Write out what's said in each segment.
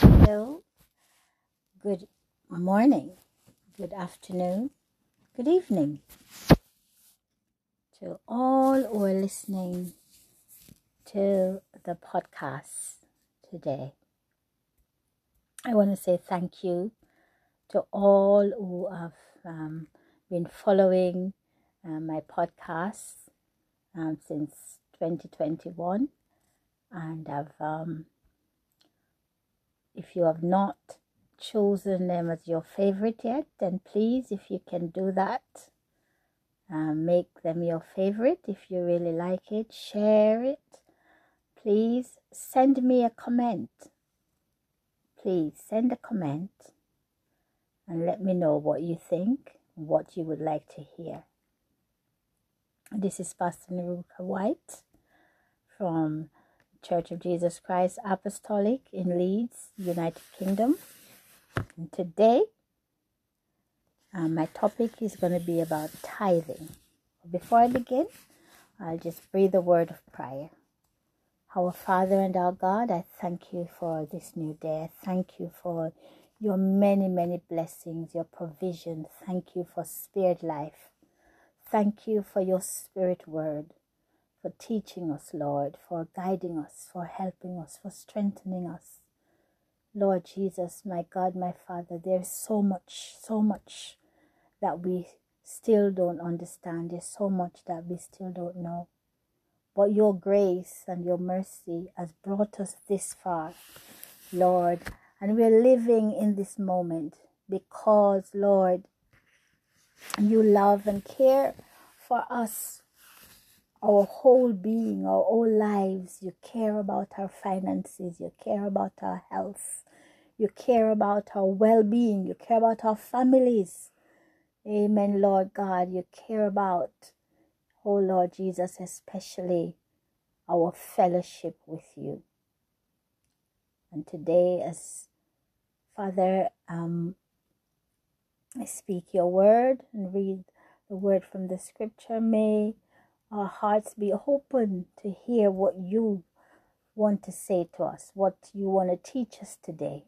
Hello, good morning, good afternoon, good evening to all who are listening to the podcast today. I want to say thank you to all who have um, been following uh, my podcast um, since 2021 and have um, if you have not chosen them as your favorite yet, then please, if you can do that, uh, make them your favorite. If you really like it, share it. Please send me a comment. Please send a comment and let me know what you think, what you would like to hear. This is Pastor Naruka White from Church of Jesus Christ Apostolic in Leeds, United Kingdom. And today, uh, my topic is going to be about tithing. Before I begin, I'll just breathe a word of prayer. Our Father and our God, I thank you for this new day. I thank you for your many, many blessings, your provision. Thank you for spirit life. Thank you for your spirit word for teaching us, Lord, for guiding us, for helping us, for strengthening us. Lord Jesus, my God, my Father, there's so much, so much that we still don't understand. There's so much that we still don't know. But your grace and your mercy has brought us this far, Lord. And we're living in this moment because, Lord, you love and care for us our whole being, our whole lives. You care about our finances, you care about our health, you care about our well being, you care about our families. Amen, Lord God. You care about, oh Lord Jesus, especially our fellowship with you. And today, as Father, um, I speak your word and read the word from the scripture. May our hearts be open to hear what you want to say to us, what you want to teach us today.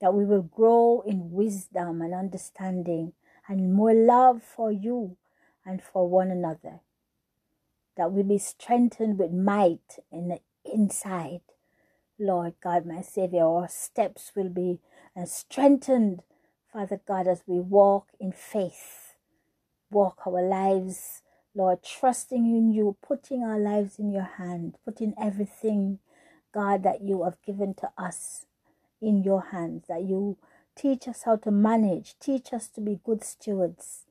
That we will grow in wisdom and understanding and more love for you and for one another. That we be strengthened with might in the inside. Lord God, my Savior, our steps will be uh, strengthened, Father God, as we walk in faith, walk our lives Lord, trusting in you, putting our lives in your hand, putting everything, God, that you have given to us in your hands, that you teach us how to manage, teach us to be good stewards,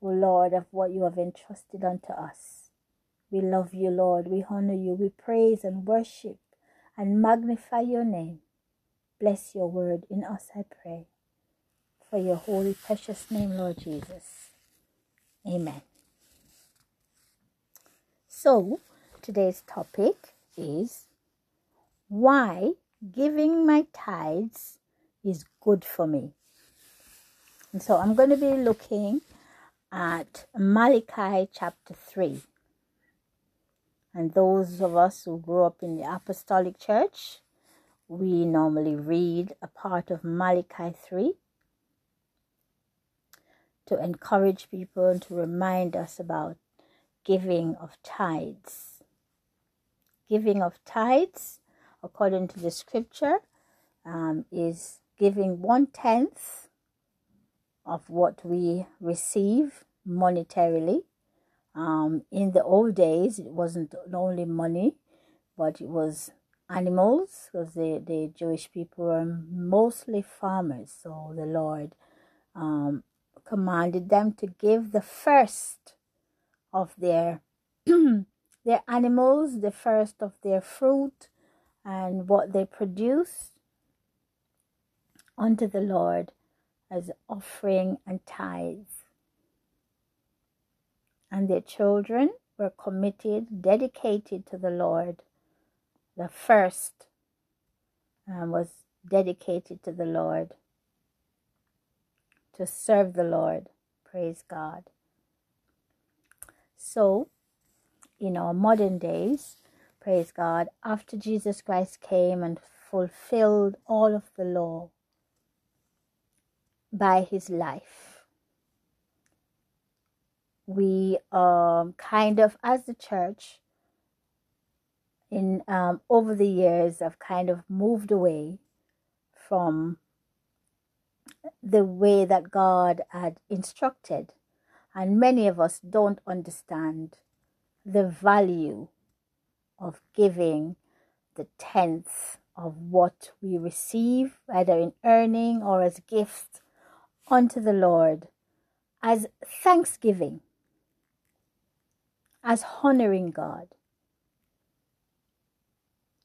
O Lord, of what you have entrusted unto us. We love you, Lord. We honor you. We praise and worship and magnify your name. Bless your word in us, I pray. For your holy, precious name, Lord Jesus. Amen. So, today's topic is why giving my tithes is good for me. And so I'm going to be looking at Malachi chapter 3. And those of us who grew up in the Apostolic Church, we normally read a part of Malachi 3 to encourage people and to remind us about giving of tithes. Giving of tithes, according to the scripture, um, is giving one tenth of what we receive monetarily. Um, in the old days, it wasn't only money, but it was animals because the, the Jewish people were mostly farmers. So the Lord um, commanded them to give the first of their their animals, the first of their fruit, and what they produce unto the Lord as offering and tithes. And their children were committed, dedicated to the Lord. The first um, was dedicated to the Lord, to serve the Lord. Praise God. So, in our modern days, praise God, after Jesus Christ came and fulfilled all of the law by his life. We um, kind of, as the church, in um, over the years, have kind of moved away from the way that God had instructed. And many of us don't understand the value of giving the tenth of what we receive, either in earning or as gifts unto the Lord, as thanksgiving, as honoring God.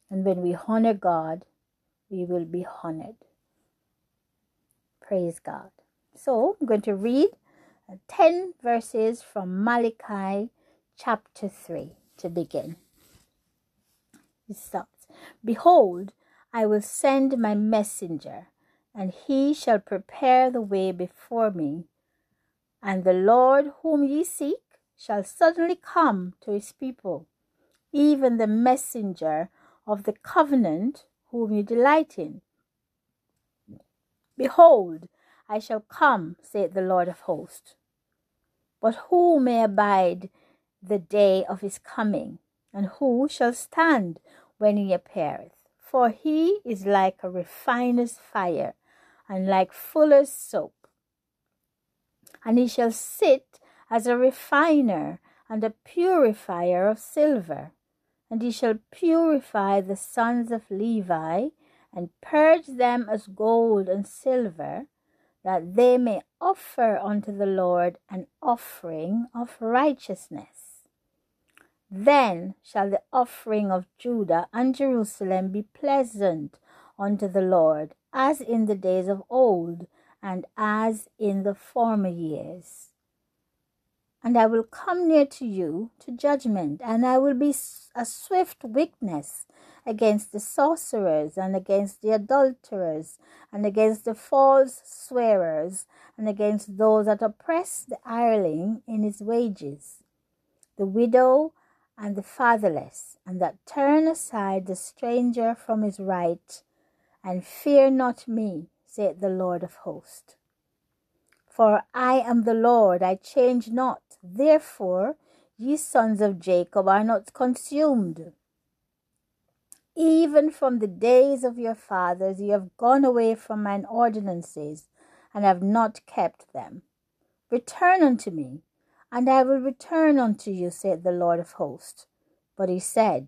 And when we honor God, we will be honored. Praise God. So I'm going to read 10 verses from Malachi chapter 3 to begin. It starts Behold, I will send my messenger, and he shall prepare the way before me. And the Lord whom ye seek shall suddenly come to his people, even the messenger of the covenant whom you delight in. Behold, I shall come, saith the Lord of hosts. But who may abide the day of his coming? And who shall stand when he appeareth? For he is like a refiner's fire, and like fuller's soap. And he shall sit as a refiner and a purifier of silver. And he shall purify the sons of Levi, and purge them as gold and silver, that they may offer unto the Lord an offering of righteousness. Then shall the offering of Judah and Jerusalem be pleasant unto the Lord, as in the days of old, and as in the former years. And I will come near to you to judgment, and I will be a swift witness against the sorcerers, and against the adulterers, and against the false swearers, and against those that oppress the hireling in his wages, the widow and the fatherless, and that turn aside the stranger from his right, and fear not me, saith the Lord of hosts. For I am the Lord, I change not. Therefore, ye sons of Jacob are not consumed. Even from the days of your fathers, ye have gone away from mine ordinances, and have not kept them. Return unto me, and I will return unto you, said the Lord of hosts. But he said,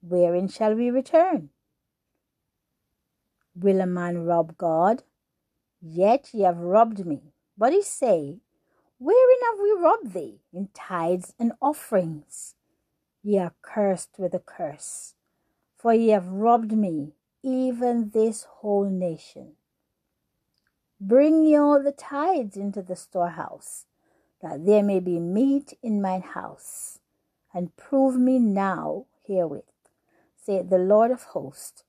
Wherein shall we return? Will a man rob God? Yet ye have robbed me. But he say, Wherein have we robbed thee? In tithes and offerings. Ye are cursed with a curse, for ye have robbed me, even this whole nation. Bring ye all the tithes into the storehouse, that there may be meat in mine house, and prove me now herewith, saith the Lord of hosts,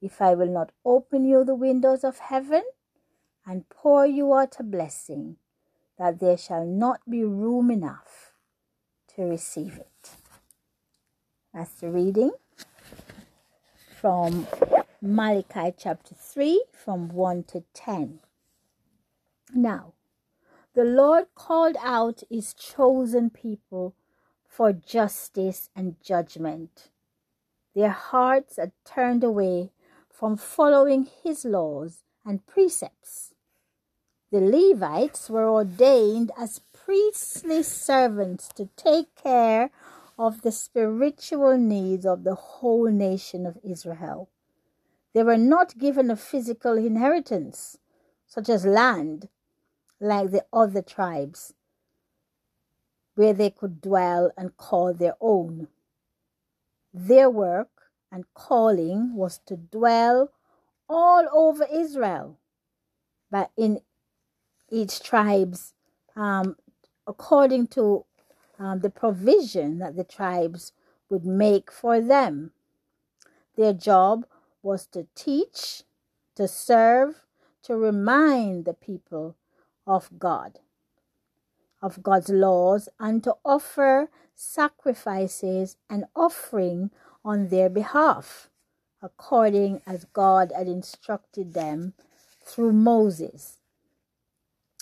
if I will not open you the windows of heaven and pour you out a blessing, that there shall not be room enough to receive it. That's the reading from Malachi chapter 3, from 1 to 10. Now, the Lord called out his chosen people for justice and judgment. Their hearts had turned away from following his laws and precepts the Levites were ordained as priestly servants to take care of the spiritual needs of the whole nation of Israel. They were not given a physical inheritance, such as land, like the other tribes, where they could dwell and call their own. Their work and calling was to dwell all over Israel, but in each tribes um, according to um, the provision that the tribes would make for them. Their job was to teach, to serve, to remind the people of God, of God's laws, and to offer sacrifices and offering on their behalf, according as God had instructed them through Moses.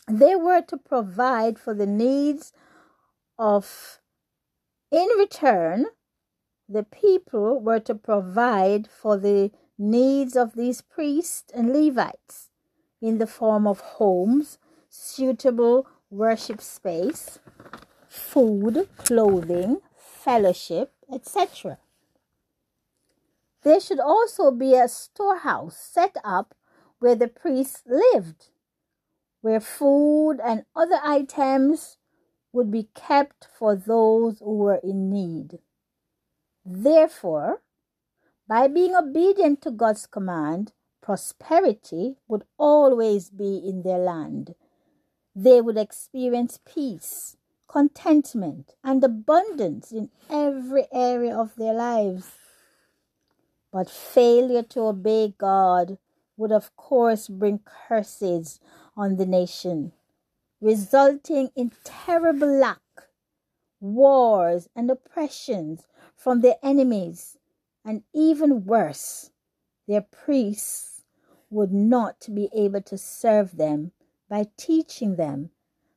They were to provide for the needs of, in return, the people were to provide for the needs of these priests and Levites in the form of homes, suitable worship space, food, clothing, fellowship, etc. There should also be a storehouse set up where the priests lived, where food and other items would be kept for those who were in need. Therefore, by being obedient to God's command, prosperity would always be in their land. They would experience peace, contentment, and abundance in every area of their lives. But failure to obey God would, of course, bring curses on the nation, resulting in terrible lack, wars, and oppressions from their enemies, and even worse, their priests would not be able to serve them by teaching them,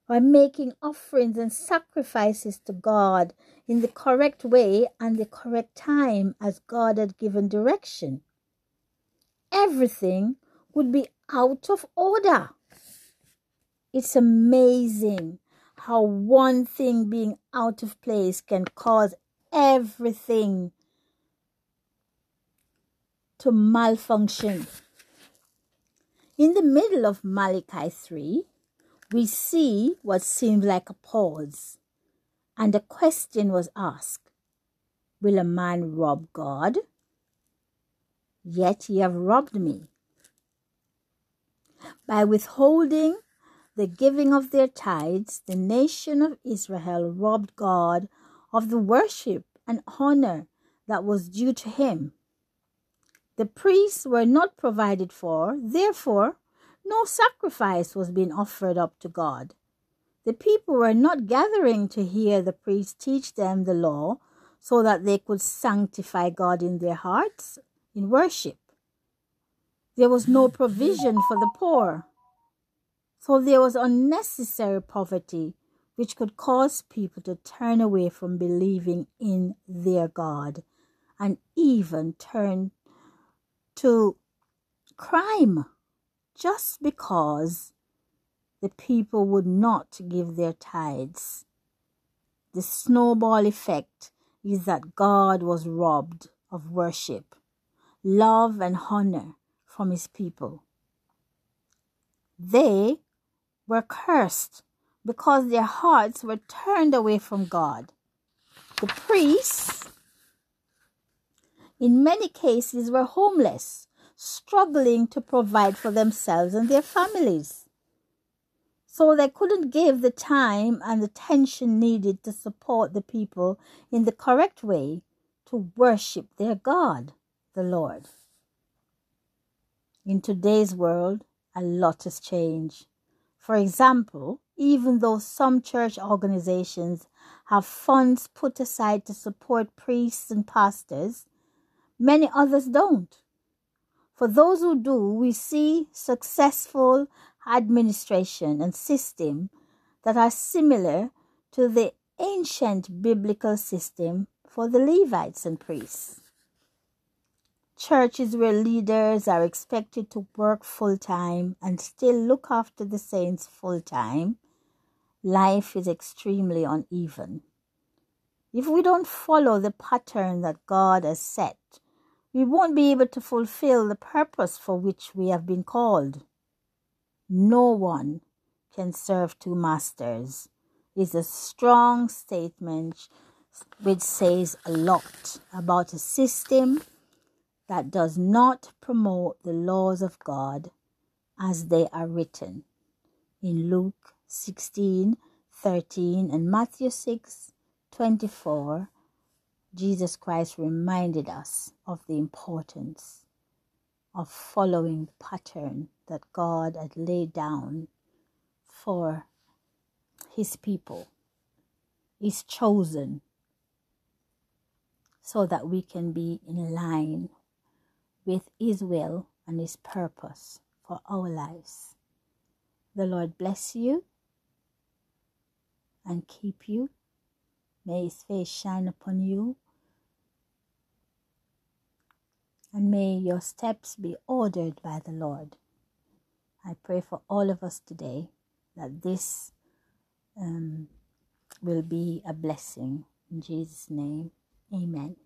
by making offerings and sacrifices to God in the correct way and the correct time as God had given direction. Everything would be out of order. It's amazing how one thing being out of place can cause everything to malfunction. In the middle of Malachi 3, we see what seemed like a pause, and a question was asked Will a man rob God? Yet ye have robbed me. By withholding the giving of their tithes, the nation of Israel robbed God of the worship and honor that was due to him. The priests were not provided for, therefore, no sacrifice was being offered up to God. The people were not gathering to hear the priests teach them the law so that they could sanctify God in their hearts in worship. There was no provision for the poor. So there was unnecessary poverty, which could cause people to turn away from believing in their God and even turn to crime just because the people would not give their tithes. The snowball effect is that God was robbed of worship, love, and honor from his people. They were cursed because their hearts were turned away from God. The priests, in many cases, were homeless struggling to provide for themselves and their families. So they couldn't give the time and attention needed to support the people in the correct way to worship their God, the Lord. In today's world, a lot has changed. For example, even though some church organizations have funds put aside to support priests and pastors, many others don't. For those who do, we see successful administration and system that are similar to the ancient biblical system for the Levites and priests. Churches where leaders are expected to work full time and still look after the saints full time, life is extremely uneven. If we don't follow the pattern that God has set, we won't be able to fulfill the purpose for which we have been called. No one can serve two masters is a strong statement which says a lot about a system that does not promote the laws of God as they are written. In Luke 16 13 and Matthew 6 24 Jesus Christ reminded us of the importance of following the pattern that God had laid down for his people, his chosen, so that we can be in line with His will and His purpose for our lives. The Lord bless you and keep you. May His face shine upon you. And may your steps be ordered by the Lord. I pray for all of us today that this um, will be a blessing. In Jesus' name, amen.